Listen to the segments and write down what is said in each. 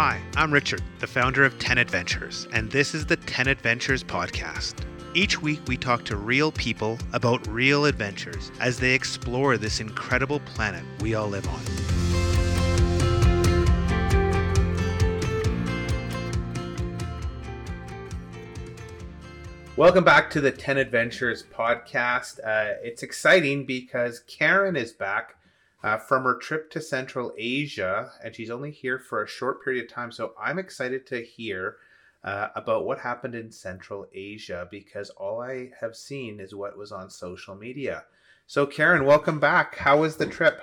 Hi, I'm Richard, the founder of 10 Adventures, and this is the 10 Adventures podcast. Each week, we talk to real people about real adventures as they explore this incredible planet we all live on. Welcome back to the 10 Adventures podcast. Uh, it's exciting because Karin is back uh, from her trip to Central Asia, and she's only here for a short period of time. So I'm excited to hear uh, about what happened in Central Asia because all I have seen is what was on social media. So, Karin, welcome back. How was the trip?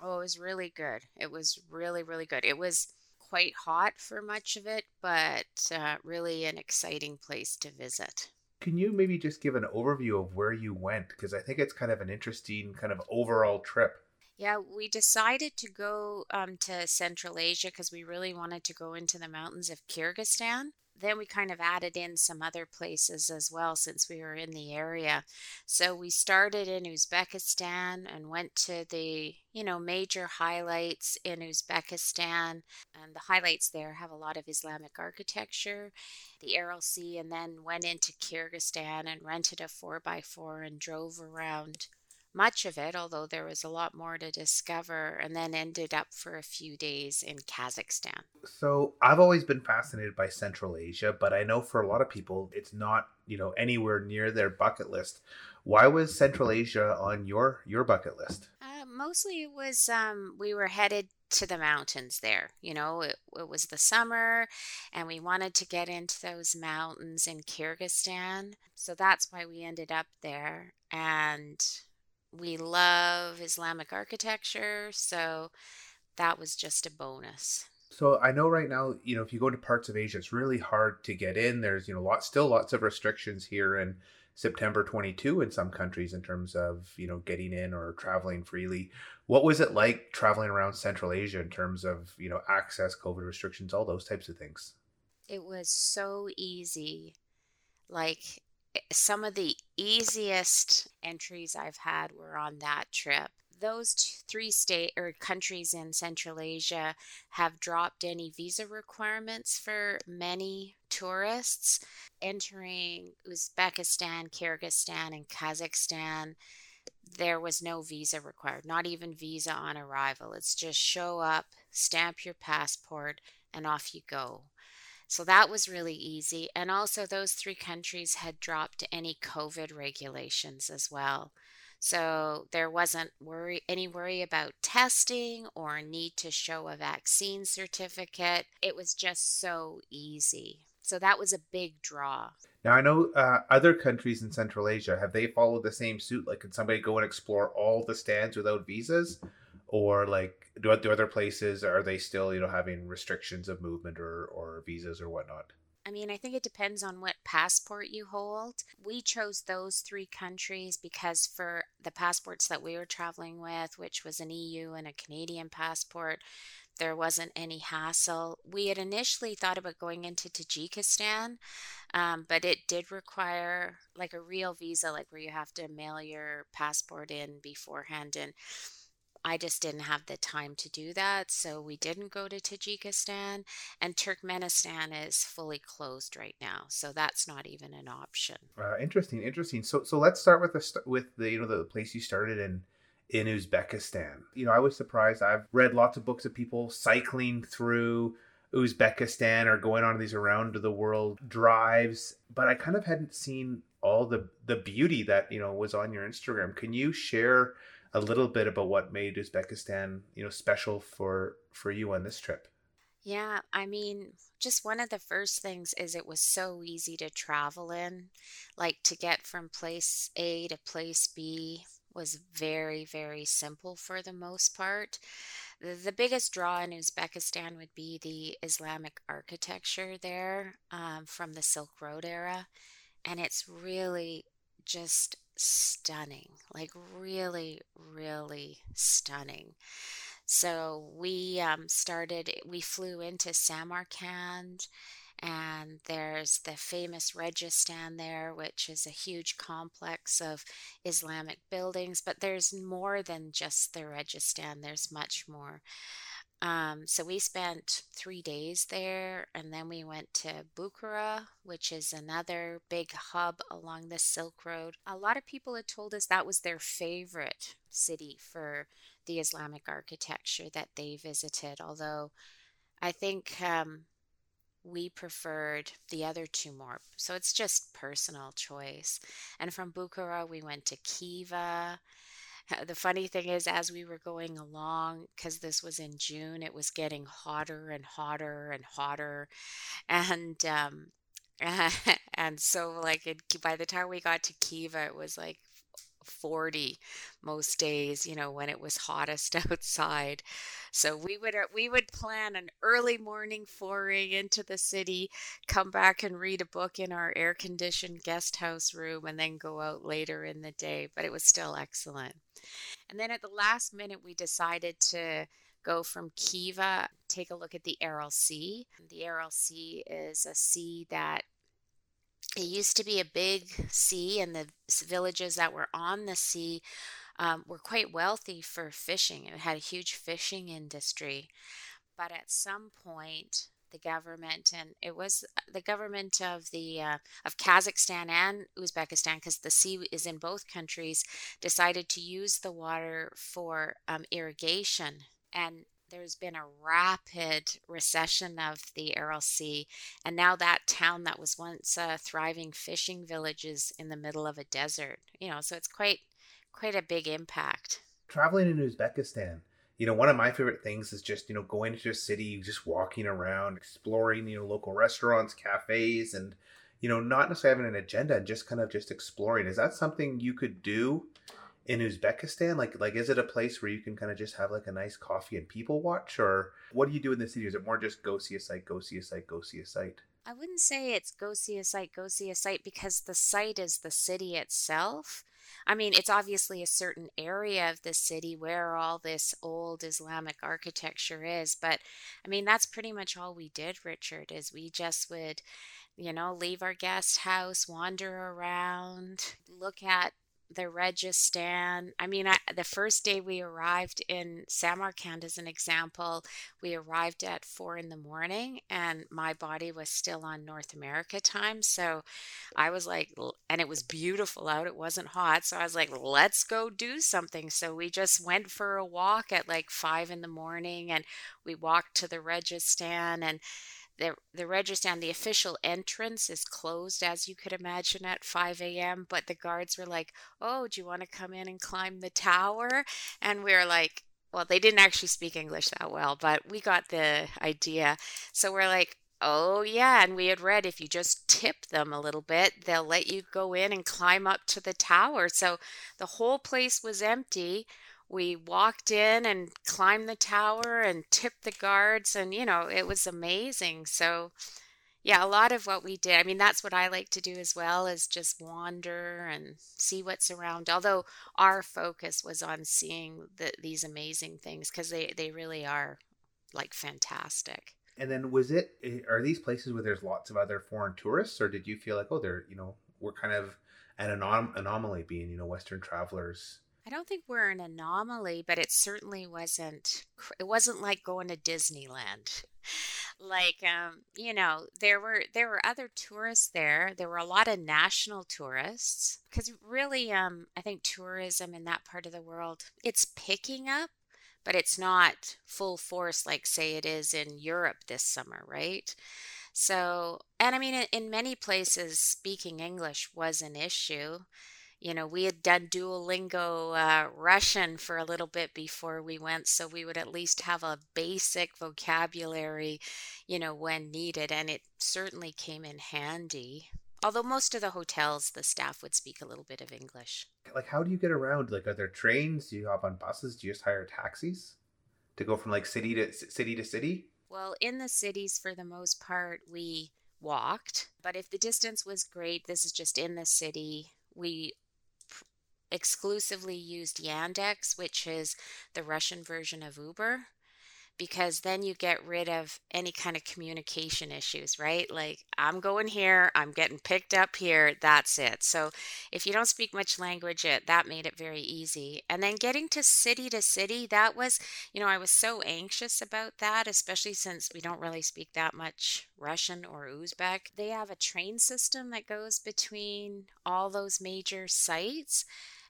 Oh, it was really good. It was really, really good. It was quite hot for much of it, but uh, really an exciting place to visit. Can you maybe just give an overview of where you went? Because I think it's kind of an interesting kind of overall trip. Yeah, we decided to go um, to Central Asia because we really wanted to go into the mountains of Kyrgyzstan. Then we kind of added in some other places as well since we were in the area. So we started in Uzbekistan and went to the, you know, major highlights in Uzbekistan. And the highlights there have a lot of Islamic architecture, the Aral Sea, and then went into Kyrgyzstan and rented a 4x4 and drove around much of it, although there was a lot more to discover, and then ended up for a few days in Kazakhstan. So I've always been fascinated by Central Asia, but I know for a lot of people it's not, you know, anywhere near their bucket list. Why was Central Asia on your your bucket list? Uh, mostly it was um, we were headed to the mountains there. You know, it, it was the summer and we wanted to get into those mountains in Kyrgyzstan. So that's why we ended up there. And we love Islamic architecture, so that was just a bonus. So I know right now, you know, if you go to parts of Asia, it's really hard to get in. There's, you know, lots still lots of restrictions here in September 22 in some countries in terms of, you know, getting in or traveling freely. What was it like traveling around Central Asia in terms of, you know, access, COVID restrictions, all those types of things? It was so easy. Like some of the easiest entries I've had were on that trip. Those three state or countries in Central Asia have dropped any visa requirements for many tourists entering Uzbekistan, Kyrgyzstan, and Kazakhstan. There was no visa required, not even visa on arrival. It's just show up, stamp your passport, and off you go. So that was really easy. And also, those three countries had dropped any COVID regulations as well. So there wasn't worry any worry about testing or need to show a vaccine certificate. It was just so easy. So that was a big draw. Now I know uh, other countries in Central Asia have they followed the same suit? Like, can somebody go and explore all the stands without visas, or like do, other places are they still you know having restrictions of movement or or visas or whatnot I mean, I think it depends on what passport you hold. We chose those three countries because for the passports that we were traveling with, which was an EU and a Canadian passport, there wasn't any hassle. We had initially thought about going into Tajikistan, um, but it did require like a real visa, like where you have to mail your passport in beforehand. And I just didn't have the time to do that. So we didn't go to Tajikistan. And Turkmenistan is fully closed right now. So that's not even an option. Uh, interesting, interesting. So so let's start with the with the you know the place you started in in Uzbekistan. You know, I was surprised. I've read lots of books of people cycling through Uzbekistan or going on these around the world drives, but I kind of hadn't seen all the the beauty that you know was on your Instagram. Can you share a little bit about what made Uzbekistan, you know, special for for you on this trip. Yeah, I mean, just one of the first things is it was so easy to travel in. Like to get from place A to place B was very, very simple for the most part. The, biggest draw in Uzbekistan would be the Islamic architecture there um, from the Silk Road era. And it's really just stunning, like really, really stunning. So we um, started, we flew into Samarkand, and there's the famous Registan there, which is a huge complex of Islamic buildings, but there's more than just the Registan, there's much more. Um, so we spent three days there, and then we went to Bukhara, which is another big hub along the Silk Road. A lot of people had told us that was their favorite city for the Islamic architecture that they visited, although I think um, we preferred the other two more. So it's just personal choice. And from Bukhara, we went to Khiva. the funny thing is, as we were going along, because this was in June, it was getting hotter and hotter and hotter, and um, and so like it, by the time we got to Khiva, it was like 40 most days, you know, when it was hottest outside. So we would uh, we would plan an early morning foray into the city, come back and read a book in our air-conditioned guest house room and then go out later in the day, but it was still excellent. And then at the last minute we decided to go from Khiva, take a look at the Aral Sea. The Aral Sea is a sea that it used to be a big sea, and the villages that were on the sea um, were quite wealthy for fishing. It had a huge fishing industry. But at some point, the government and it was uh, the government of the uh, of Kazakhstan and Uzbekistan because the sea is in both countries decided to use the water for um, irrigation and there's been a rapid recession of the Aral Sea, and now that town that was once a thriving fishing village is in the middle of a desert. You know, so it's quite quite a big impact. Traveling in Uzbekistan, you know, one of my favorite things is just you know going to a city, just walking around, exploring you know local restaurants, cafes, and you know not necessarily having an agenda, and just kind of just exploring. Is that something you could do? In Uzbekistan? Like, like is it a place where you can kind of just have like a nice coffee and people watch, or what do you do in the city? Is it more just go see a site, go see a site, go see a site? I wouldn't say it's go see a site, go see a site because the site is the city itself. I mean, it's obviously a certain area of the city where all this old Islamic architecture is, but I mean, that's pretty much all we did, Richard, is we just would, you know, leave our guest house, wander around, look at the Registan. I mean, I, the first day we arrived in Samarkand, as an example, we arrived at four in the morning and my body was still on North America time. So I was like, and it was beautiful out, it wasn't hot. So I was like, let's go do something. So we just went for a walk at like five in the morning and we walked to the Registan and the the Registan, the official entrance is closed, as you could imagine, at 5 a.m. But the guards were like, "Oh, do you want to come in and climb the tower?" And we are like, "Well, they didn't actually speak English that well, but we got the idea." So we're like, "Oh yeah," and we had read if you just tip them a little bit, they'll let you go in and climb up to the tower. So the whole place was empty we walked in and climbed the tower and tipped the guards and you know it was amazing. So yeah a lot of what we did i mean that's what i like to do as well is just wander and see what's around although our focus was on seeing the, these amazing things because they, they really are like fantastic. And then was it eh, are these places where there's lots of other foreign tourists or did you feel like oh they're you know we're kind of an anom- anomaly being you know western travelers I don't think we're an anomaly, but it certainly wasn't. It wasn't like going to Disneyland. like, um, you know, there were there were other tourists there. There were a lot of national tourists because really, um, I think tourism in that part of the world it's picking up, but it's not full force like say it is in Europe this summer, right? So, and I mean, in, in many places, speaking English was an issue you know, we had done Duolingo uh, Russian for a little bit before we went, so we would at least have a basic vocabulary, you know, when needed, and it certainly came in handy. Although most of the hotels, the staff would speak a little bit of English. Like, how do you get around? Like, are there trains? Do you hop on buses? Do you just hire taxis to go from like city to city to city? Well, in the cities, for the most part, we walked. But if the distance was great, this is just in the city. We exclusively used Yandex, which is the Russian version of Uber. Because then you get rid of any kind of communication issues, right? Like, I'm going here, I'm getting picked up here, that's it. So, if you don't speak much language, it that made it very easy. And then getting to city to city, that was, you know, I was so anxious about that, especially since we don't really speak that much Russian or Uzbek. They have a train system that goes between all those major sites.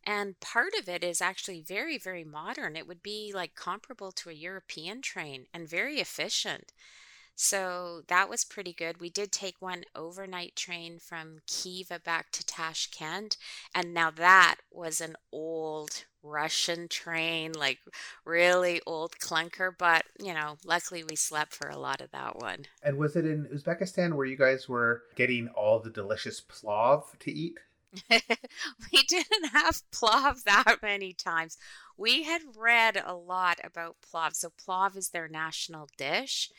And part of it is actually very, very modern. It would be like comparable to a European train and very efficient. So that was pretty good. We did take one overnight train from Khiva back to Tashkent. And now that was an old Russian train, like really old clunker. But, you know, luckily we slept for a lot of that one. And was it in Uzbekistan where you guys were getting all the delicious plov to eat? we didn't have plov that many times. We had read a lot about plov. So, plov is their national dish,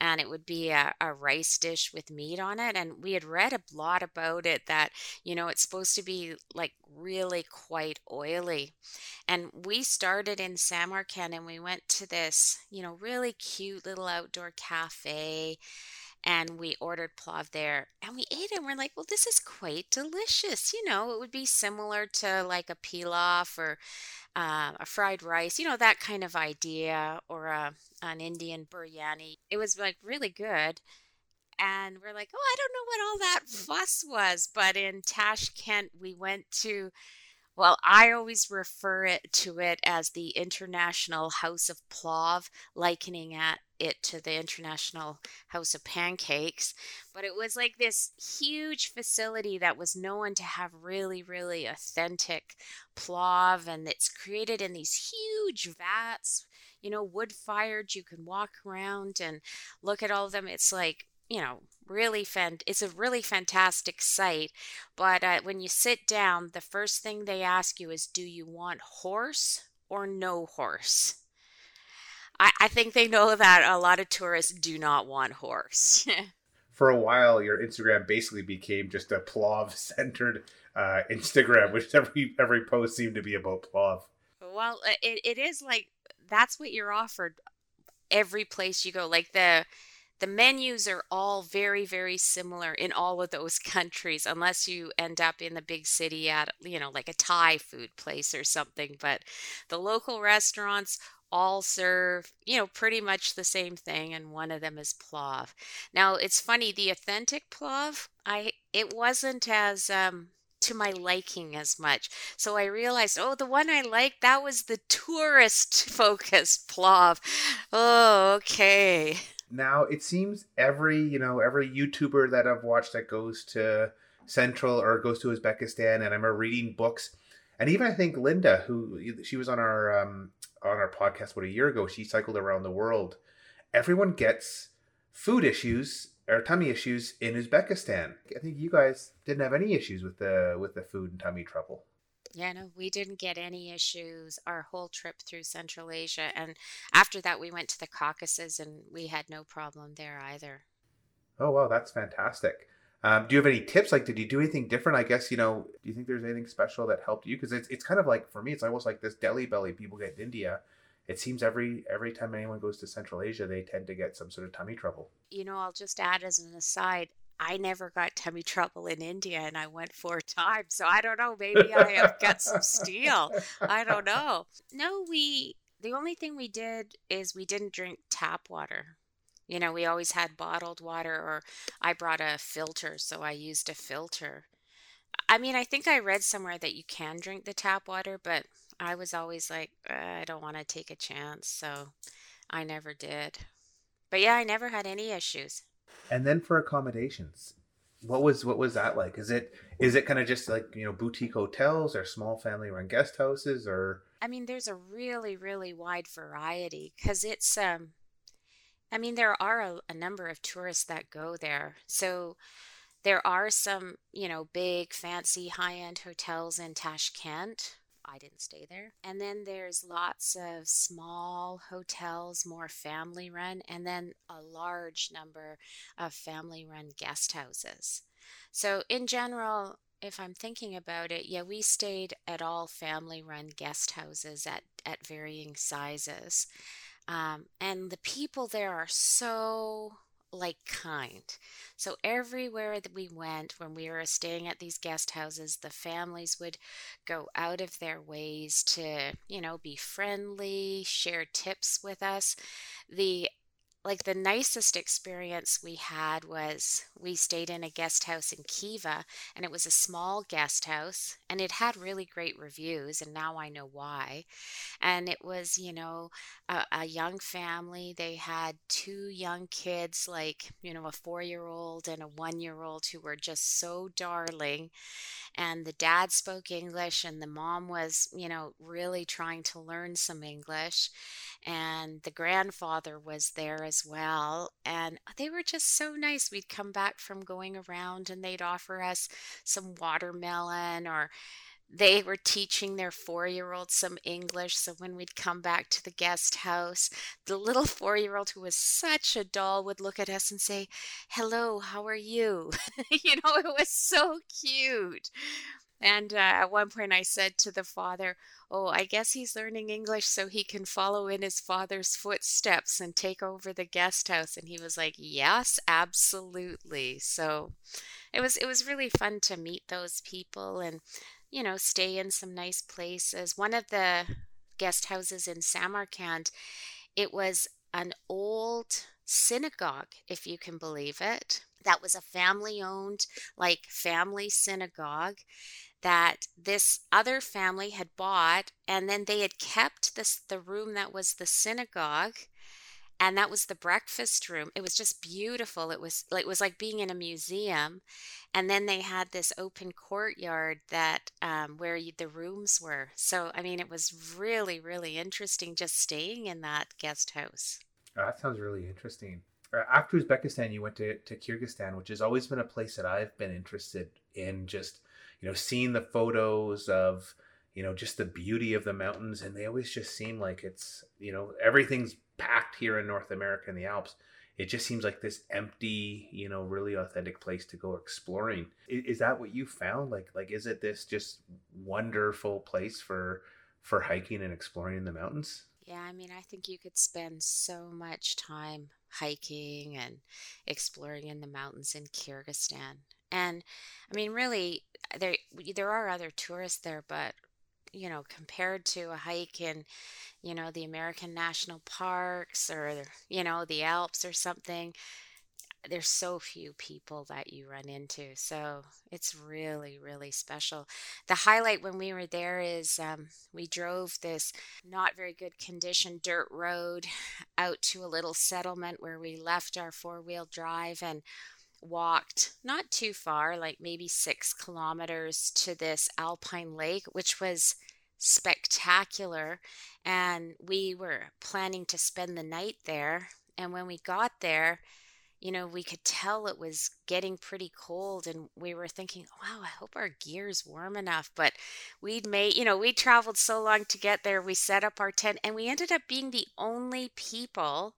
and it would be a, a, rice dish with meat on it. And we had read a lot about it that, you know, it's supposed to be like really quite oily. And we started in Samarkand and we went to this, you know, really cute little outdoor cafe and we ordered plov there and we ate it and we're like well this is quite delicious you know it would be similar to like a pilaf or uh, a fried rice you know that kind of idea or a, an indian biryani. It was like really good and we're like oh i don't know what all that fuss was but in tashkent we went to well, I always refer it to it as the International House of Plov, likening at it to the International House of Pancakes. But it was like this huge facility that was known to have really, really authentic plov, and it's created in these huge vats, you know, wood fired. You can walk around and look at all of them. It's like you know, really fan. It's a really fantastic site. But uh, when you sit down, the first thing they ask you is, "Do you want horse or no horse?" I, I think they know that a lot of tourists do not want horse. For a while, your Instagram basically became just a plov centered uh, Instagram, which every every post seemed to be about plov. Well, it, it is like that's what you're offered every place you go. Like the the menus are all very very similar in all of those countries unless you end up in the big city at you know like a thai food place or something but the local restaurants all serve you know pretty much the same thing and one of them is plov now it's funny the authentic plov i it wasn't as um to my liking as much. So I realized, oh, the one I liked, that was the tourist focused plov. Oh, okay now it seems every you know every YouTuber that I've watched that goes to Central or goes to Uzbekistan, and I'm reading books, and even I think Linda, who she was on our um, on our podcast what a year ago, she cycled around the world. Everyone gets food issues or tummy issues in Uzbekistan. I think you guys didn't have any issues with the with the food and tummy trouble. Yeah, no, we didn't get any issues our whole trip through Central Asia. And after that, we went to the Caucasus and we had no problem there either. Oh, wow, that's fantastic. Um, do you have any tips? Like, did you do anything different? I guess, you know, do you think there's anything special that helped you? Because it's, it's kind of like, for me, it's almost like this Delhi belly people get in India. It seems every every time anyone goes to Central Asia, they tend to get some sort of tummy trouble. You know, I'll just add as an aside, I never got tummy trouble in India and I went four times. So I don't know. Maybe I have got some steel. I don't know. No, we, the only thing we did is we didn't drink tap water. You know, we always had bottled water, or I brought a filter, so I used a filter. I mean, I think I read somewhere that you can drink the tap water, but I was always like, uh, I don't want to take a chance. So I never did. But yeah, I never had any issues. And then for accommodations, what was what was that like? Is it is it kind of just like you know boutique hotels or small family run guest houses or? I mean, there's a really really wide variety because it's um, I mean there are a, a number of tourists that go there, so there are some you know big fancy high end hotels in Tashkent I didn't stay there. And then there's lots of small hotels, more family run, and then a large number of family run guest houses. So, in general, if I'm thinking about it, yeah, we stayed at all family run guest houses at, at varying sizes. Um, and the people there are so like kind. So everywhere that we went when we were staying at these guest houses, the families would go out of their ways to, you know, be friendly, share tips with us. The like the nicest experience we had was we stayed in a guest house in Khiva and it was a small guest house and it had really great reviews and now I know why. And it was, you know, a, a young family. They had two young kids, like, you know, a four year old and a one year old who were just so darling and the dad spoke English and the mom was, you know, really trying to learn some English and the grandfather was there as well and they were just so nice. We'd come back from going around and they'd offer us some watermelon or they were teaching their four year old some English. So when we'd come back to the guest house, the little four year old who was such a doll would look at us and say, Hello, how are you? you know, it was so cute. And uh, at one point, I said to the father, Oh, I guess he's learning English so he can follow in his father's footsteps and take over the guest house. And he was like, Yes, absolutely. So it was it was really fun to meet those people and you know, stay in some nice places. One of the guest houses in Samarkand, it was an old synagogue, if you can believe it. That was a family owned, like family synagogue that this other family had bought and then they had kept this the room that was the synagogue and that was the breakfast room. It was just beautiful. It was it was like being in a museum. And then they had this open courtyard that um, where you, the rooms were. So i mean it was really really interesting just staying in that guest house. Oh, that sounds really interesting. Uh, after uzbekistan you went to, to kyrgyzstan which has always been a place that i've been interested in just you know seeing the photos of you know just the beauty of the mountains and they always just seem like it's you know everything's packed here in North America in the Alps. It just seems like this empty, you know, really authentic place to go exploring. Is, is that what you found? Like, like is it this just wonderful place for for hiking and exploring in the mountains? Yeah, I mean, I think you could spend so much time hiking and exploring in the mountains in Kyrgyzstan. And I mean, really, there there are other tourists there, but you know, compared to a hike in, you know, the American national parks or, you know, the Alps or something, there's so few people that you run into. So it's really, really special. The highlight when we were there is um, we drove this not very good condition dirt road out to a little settlement where we left our four wheel drive and walked not too far, like maybe six kilometers to this alpine lake, which was spectacular. And we were planning to spend the night there. And when we got there, you know, we could tell it was getting pretty cold, and we were thinking, wow, I hope our gear's warm enough. But we'd made, you know, we traveled so long to get there. We set up our tent, and we ended up being the only people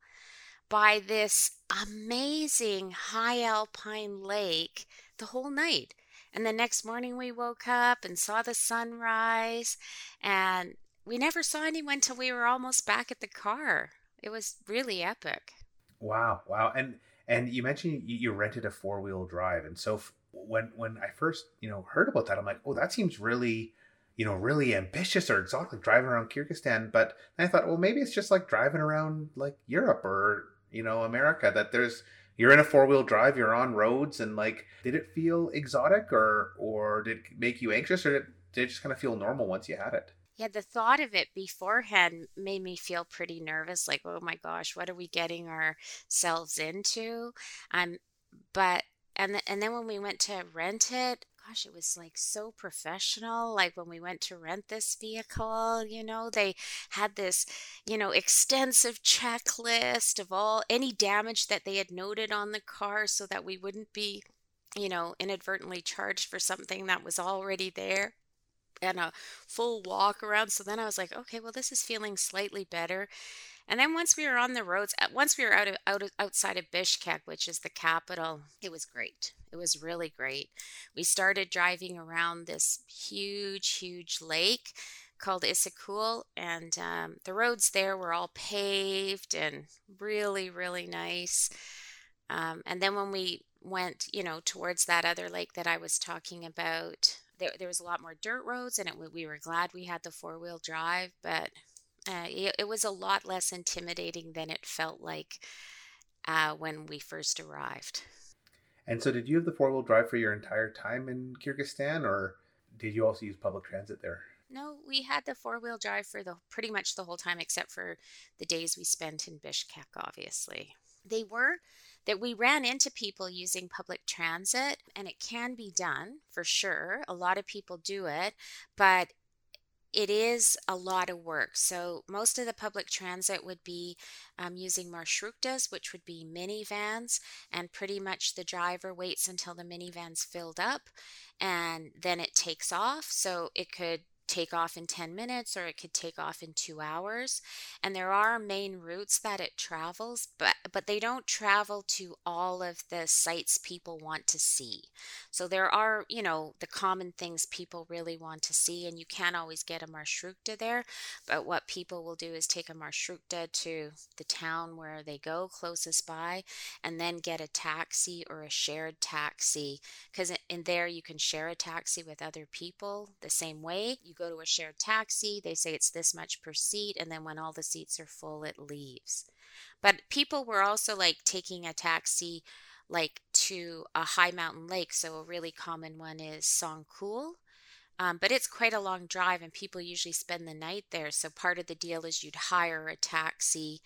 by this amazing high alpine lake the whole night. And the next morning we woke up and saw the sunrise, and we never saw anyone till we were almost back at the car. It was really epic. Wow, wow. And and you mentioned you, you rented a four wheel drive, and so f- when when I first you know heard about that, I'm like, oh, that seems really you know really ambitious or exotic, driving around Kyrgyzstan. But I thought, well, maybe it's just like driving around like Europe or you know America that there's you're in a four wheel drive, you're on roads, and like, did it feel exotic or or did it make you anxious, or did did it just kind of feel normal once you had it? Yeah, the thought of it beforehand made me feel pretty nervous. Like, oh my gosh, what are we getting ourselves into? Um, but and and then when we went to rent it, gosh, it was like so professional. Like when we went to rent this vehicle, you know, they had this, you know, extensive checklist of all any damage that they had noted on the car so that we wouldn't be, you know, inadvertently charged for something that was already there and a full walk around. So then I was like, okay, well, this is feeling slightly better. And then once we were on the roads, once we were out of, out of, outside of Bishkek, which is the capital, it was great. It was really great. We started driving around this huge, huge lake called Issyk-Kul, and um, the roads there were all paved and really, really nice. Um, and then when we went, you know, towards that other lake that I was talking about, there, there was a lot more dirt roads, and it, we were glad we had the four wheel drive, but uh, it, it, was a lot less intimidating than it felt like uh, when we first arrived. And so, did you have the four wheel drive for your entire time in Kyrgyzstan, or did you also use public transit there? No, we had the four wheel drive for the pretty much the whole time, except for the days we spent in Bishkek. Obviously, they were that we ran into people using public transit, and it can be done for sure. A lot of people do it, but it is a lot of work. So, most of the public transit would be um, using marshrutas, which would be minivans, and pretty much the driver waits until the minivan's filled up and then it takes off. So, it could take off in 10 minutes or it could take off in 2 hours and there are main routes that it travels but but they don't travel to all of the sites people want to see. So there are you know the common things people really want to see and you can't always get a marshruta there but what people will do is take a marshruta to the town where they go closest by and then get a taxi or a shared taxi because in there you can share a taxi with other people the same way. You you go to a shared taxi, they say it's this much per seat, and then when all the seats are full, it leaves. But people were also like taking a taxi like to a high mountain lake. So a really common one is Songkhul. Um, but it's quite a long drive, and people usually spend the night there. So part of the deal is you'd hire a taxi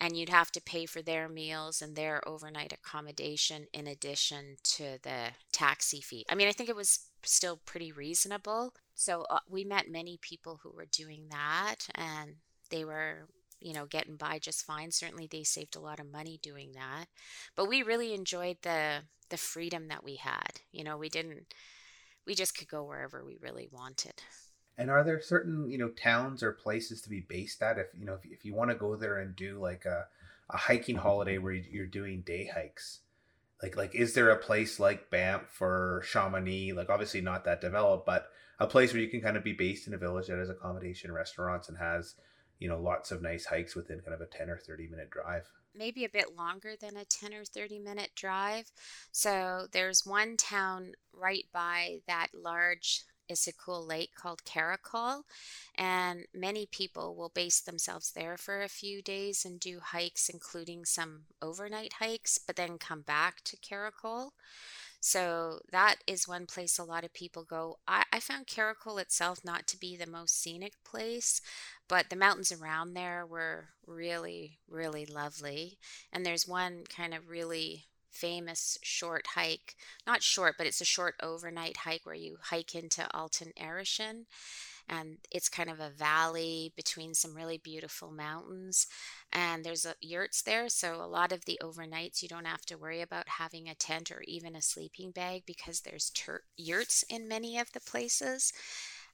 and you'd have to pay for their meals and their overnight accommodation in addition to the taxi fee. I mean, I think it was still pretty reasonable. So uh, we met many people who were doing that and they were, you know, getting by just fine. Certainly they saved a lot of money doing that. But we really enjoyed the the freedom that we had. You know, we didn't we just could go wherever we really wanted. And are there certain, you know, towns or places to be based at? If you know, if, if you want to go there and do like a, a hiking holiday where you're doing day hikes, like like is there a place like Banff or Chamonix? Like obviously not that developed, but a place where you can kind of be based in a village that has accommodation, restaurants, and has you know lots of nice hikes within kind of a ten or thirty minute drive maybe a bit longer than a 10 or 30 minute drive. So there's one town right by that large Issyk-Kul lake called Karakol, and many people will base themselves there for a few days and do hikes, including some overnight hikes, but then come back to Karakol. So that is one place a lot of people go. I, I found Karakol itself not to be the most scenic place, but the mountains around there were really, really lovely. And there's one kind of really famous short hike. Not short, but it's a short overnight hike where you hike into Altyn Arashen. And it's kind of a valley between some really beautiful mountains. And there's a, yurts there. So a lot of the overnights, you don't have to worry about having a tent or even a sleeping bag because there's yurts in many of the places.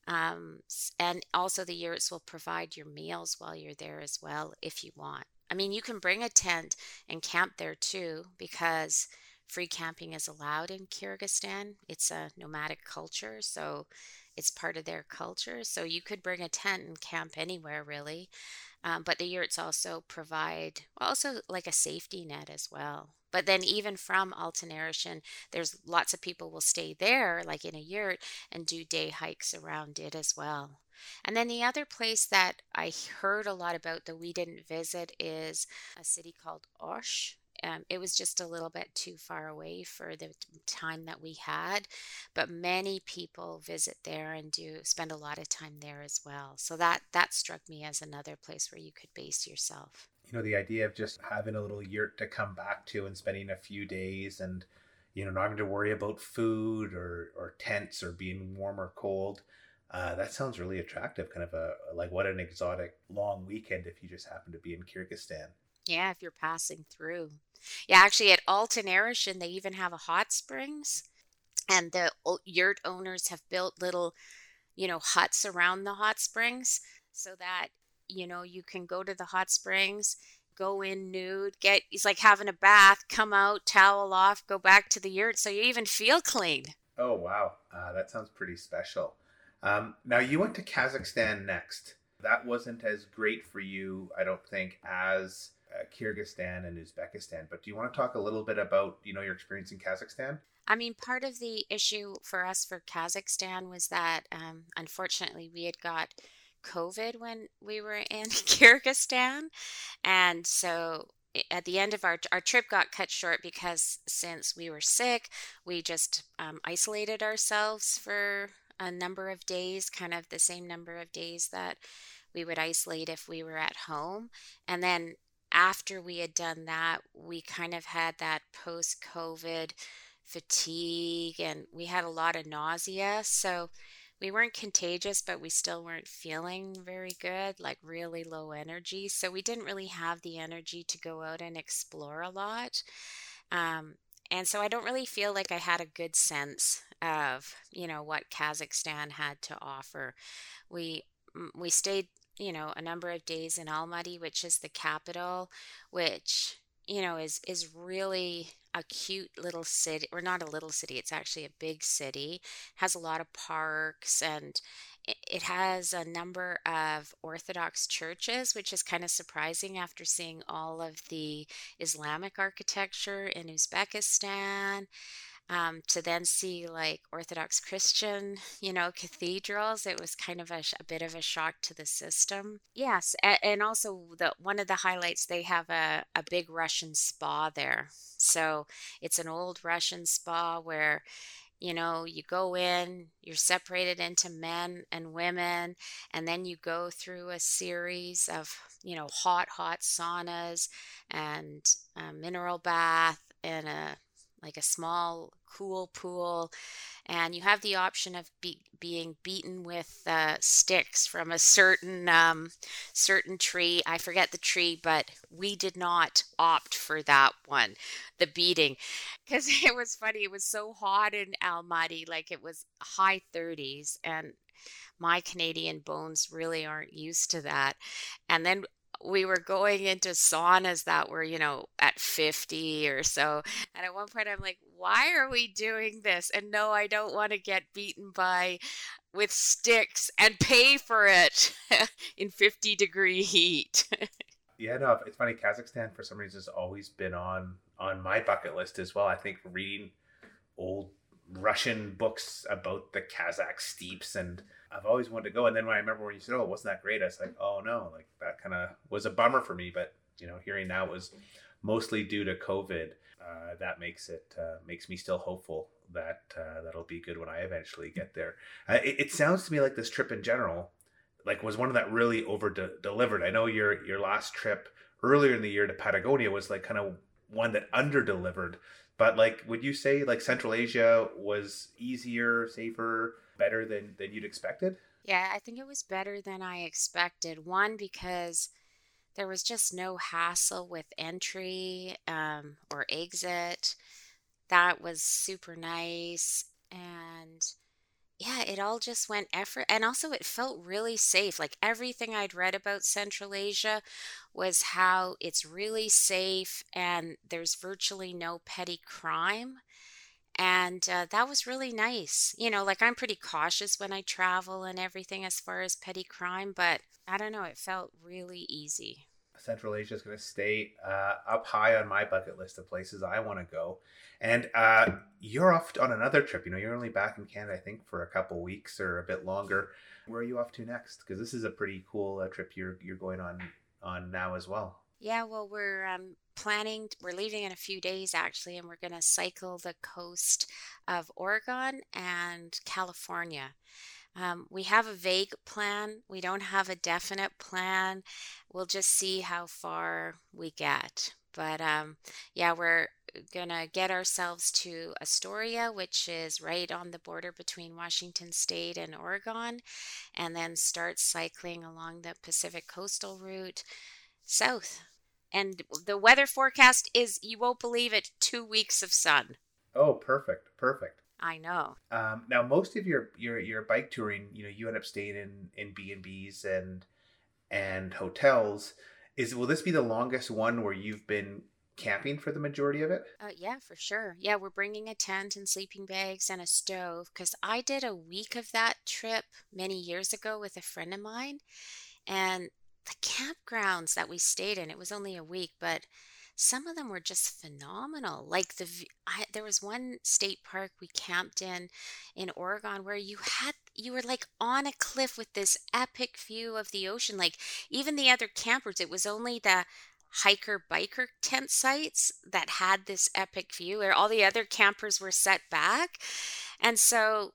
Um, and also, the yurts will provide your meals while you're there as well if you want. I mean, you can bring a tent and camp there too because free camping is allowed in Kyrgyzstan. It's a nomadic culture, so it's part of their culture. So you could bring a tent and camp anywhere really. Um, but the yurts also provide also like a safety net as well. But then even from Arashen, there's lots of people will stay there, like in a yurt, and do day hikes around it as well. And then the other place that I heard a lot about that we didn't visit is a city called Osh. Um, it was just a little bit too far away for the time that we had, but many people visit there and do spend a lot of time there as well. So that that struck me as another place where you could base yourself. You know, the idea of just having a little yurt to come back to and spending a few days and you know not having to worry about food or or tents or being warm or cold uh, that sounds really attractive. Kind of a like what an exotic long weekend if you just happen to be in Kyrgyzstan. Yeah, if you're passing through. Yeah, actually, at Arashen, they even have a hot springs, and the yurt owners have built little, you know, huts around the hot springs so that you know you can go to the hot springs go in nude, get it's like having a bath, come out, towel off, go back to the yurt, so you even feel clean. Oh wow, uh, that sounds pretty special. Um, now you went to Kazakhstan next. That wasn't as great for you, I don't think, as Kyrgyzstan and Uzbekistan. But do you want to talk a little bit about you know your experience in Kazakhstan? I mean, part of the issue for us for Kazakhstan was that um, unfortunately we had got COVID when we were in Kyrgyzstan, and so at the end of our our trip got cut short because since we were sick, we just um, isolated ourselves for a number of days, kind of the same number of days that we would isolate if we were at home, and then after we had done that, we kind of had that post COVID fatigue and we had a lot of nausea. So we weren't contagious, but we still weren't feeling very good, like really low energy. So we didn't really have the energy to go out and explore a lot. Um, and so I don't really feel like I had a good sense of, you know, what Kazakhstan had to offer. We we stayed you know, a number of days in Almaty, which is the capital, which, you know, is is really a cute little city or not a little city it's actually a big city has a lot of parks and it has a number of orthodox churches which is kind of surprising after seeing all of the islamic architecture in uzbekistan um, to then see like Orthodox Christian, you know, cathedrals, it was kind of a, a bit of a shock to the system. Yes, and, and also the one of the highlights they have a, a big Russian spa there. So it's an old Russian spa where you know, you go in, you're separated into men and women, and then you go through a series of, you know, hot, hot saunas and mineral bath and a like a small cool pool and you have the option of be- being beaten with uh, sticks from a certain um, certain tree. I forget the tree but we did not opt for that one the beating because it was funny it was so hot in almaty like it was high 30s and my canadian bones really aren't used to that. And then we were going into saunas that were, you know, at 50 or so. And at one point, I'm like, why are we doing this? And no, I don't want to get beaten by with sticks and pay for it in 50 degree heat. yeah, no, it's funny. Kazakhstan, for some reason, has always been on on my bucket list as well. I think reading old Russian books about the Kazakh steppes, and I've always wanted to go. And then when I remember when you said, "Oh, wasn't that great?" I was like, "Oh no!" Like that kind of was a bummer for me. But you know, hearing now was mostly due to COVID. Uh, that makes it uh, makes me still hopeful that uh, that'll be good when I eventually get there. Uh, it, it, sounds to me like this trip in general, like was one that really over de- delivered. I know your your last trip earlier in the year to Patagonia was like kind of one that under delivered. But like, would you say like Central Asia was easier, safer? better than than you'd expected? Yeah, I think it was better than I expected. One because there was just no hassle with entry um, or exit. That was super nice and yeah, it all just went effort. And also, it felt really safe. Like everything I'd read about Central Asia was how it's really safe and there's virtually no petty crime. And uh, that was really nice. You know, like I'm pretty cautious when I travel and everything as far as petty crime, but I don't know, it felt really easy. Central Asia is going to stay uh, up high on my bucket list of places I want to go. And uh, you're off on another trip. You know, you're only back in Canada, I think, for a couple weeks or a bit longer. Where are you off to next? Because this is a pretty cool uh, trip you're you're going on on now as well. Yeah, well, we're um, planning, we're leaving in a few days actually, and we're going to cycle the coast of Oregon and California. Um, we have a vague plan. We don't have a definite plan. We'll just see how far we get. But um, yeah, we're going to get ourselves to Astoria, which is right on the border between Washington State and Oregon, and then start cycling along the Pacific coastal route south and the weather forecast is you won't believe it two weeks of sun oh perfect perfect i know um, now most of your your your bike touring you know you end up staying in in b&b's and and hotels is will this be the longest one where you've been camping for the majority of it? Uh, yeah, for sure. Yeah, we're bringing a tent and sleeping bags and a stove because I did a week of that trip many years ago with a friend of mine. And the campgrounds that we stayed in, it was only a week, but some of them were just phenomenal. Like the I, there was one state park we camped in in Oregon where you had you were like on a cliff with this epic view of the ocean. Like even the other campers, it was only the hiker biker tent sites that had this epic view where all the other campers were set back. And so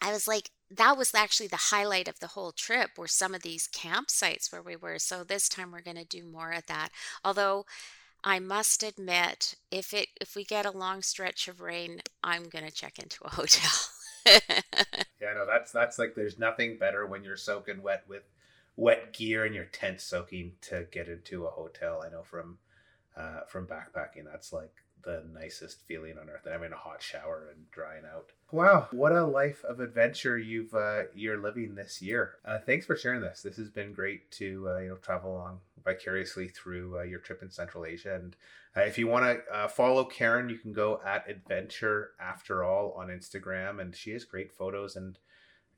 I was like, that was actually the highlight of the whole trip were some of these campsites where we were. So this time we're going to do more of that. Although I must admit, if it if we get a long stretch of rain, I'm going to check into a hotel. yeah, no, that's that's like there's nothing better when you're soaking wet with wet gear and your tent soaking to get into a hotel. I know from uh, from backpacking, that's like the nicest feeling on earth. And having a hot shower and drying out. Wow, what a life of adventure you've uh, you're living this year. Uh, thanks for sharing this. This has been great to uh, you know travel along vicariously through uh, your trip in Central Asia. And uh, if you want to uh, follow Karin, you can go at Adventure After All on Instagram, and she has great photos and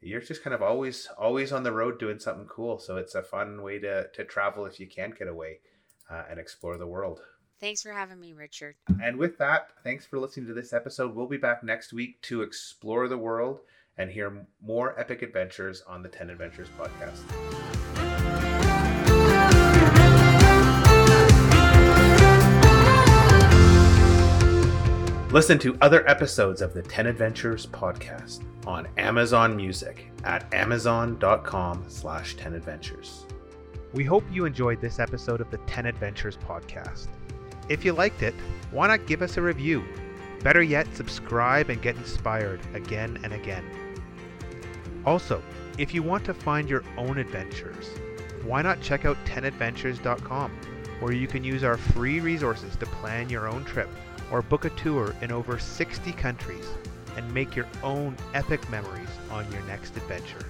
you're just kind of always always on the road doing something cool. So it's a fun way to to travel if you can't get away uh, and explore the world. Thanks for having me, Richard. And with that, thanks for listening to this episode. We'll be back next week to explore the world and hear more epic adventures on the 10 Adventures podcast. Listen to other episodes of the 10 Adventures podcast on Amazon Music at amazon.com slash 10 adventures. We hope you enjoyed this episode of the 10 Adventures podcast. If you liked it, why not give us a review? Better yet, subscribe and get inspired again and again. Also, if you want to find your own adventures, why not check out 10adventures.com, where you can use our free resources to plan your own trip or book a tour in over 60 countries and make your own epic memories on your next adventure.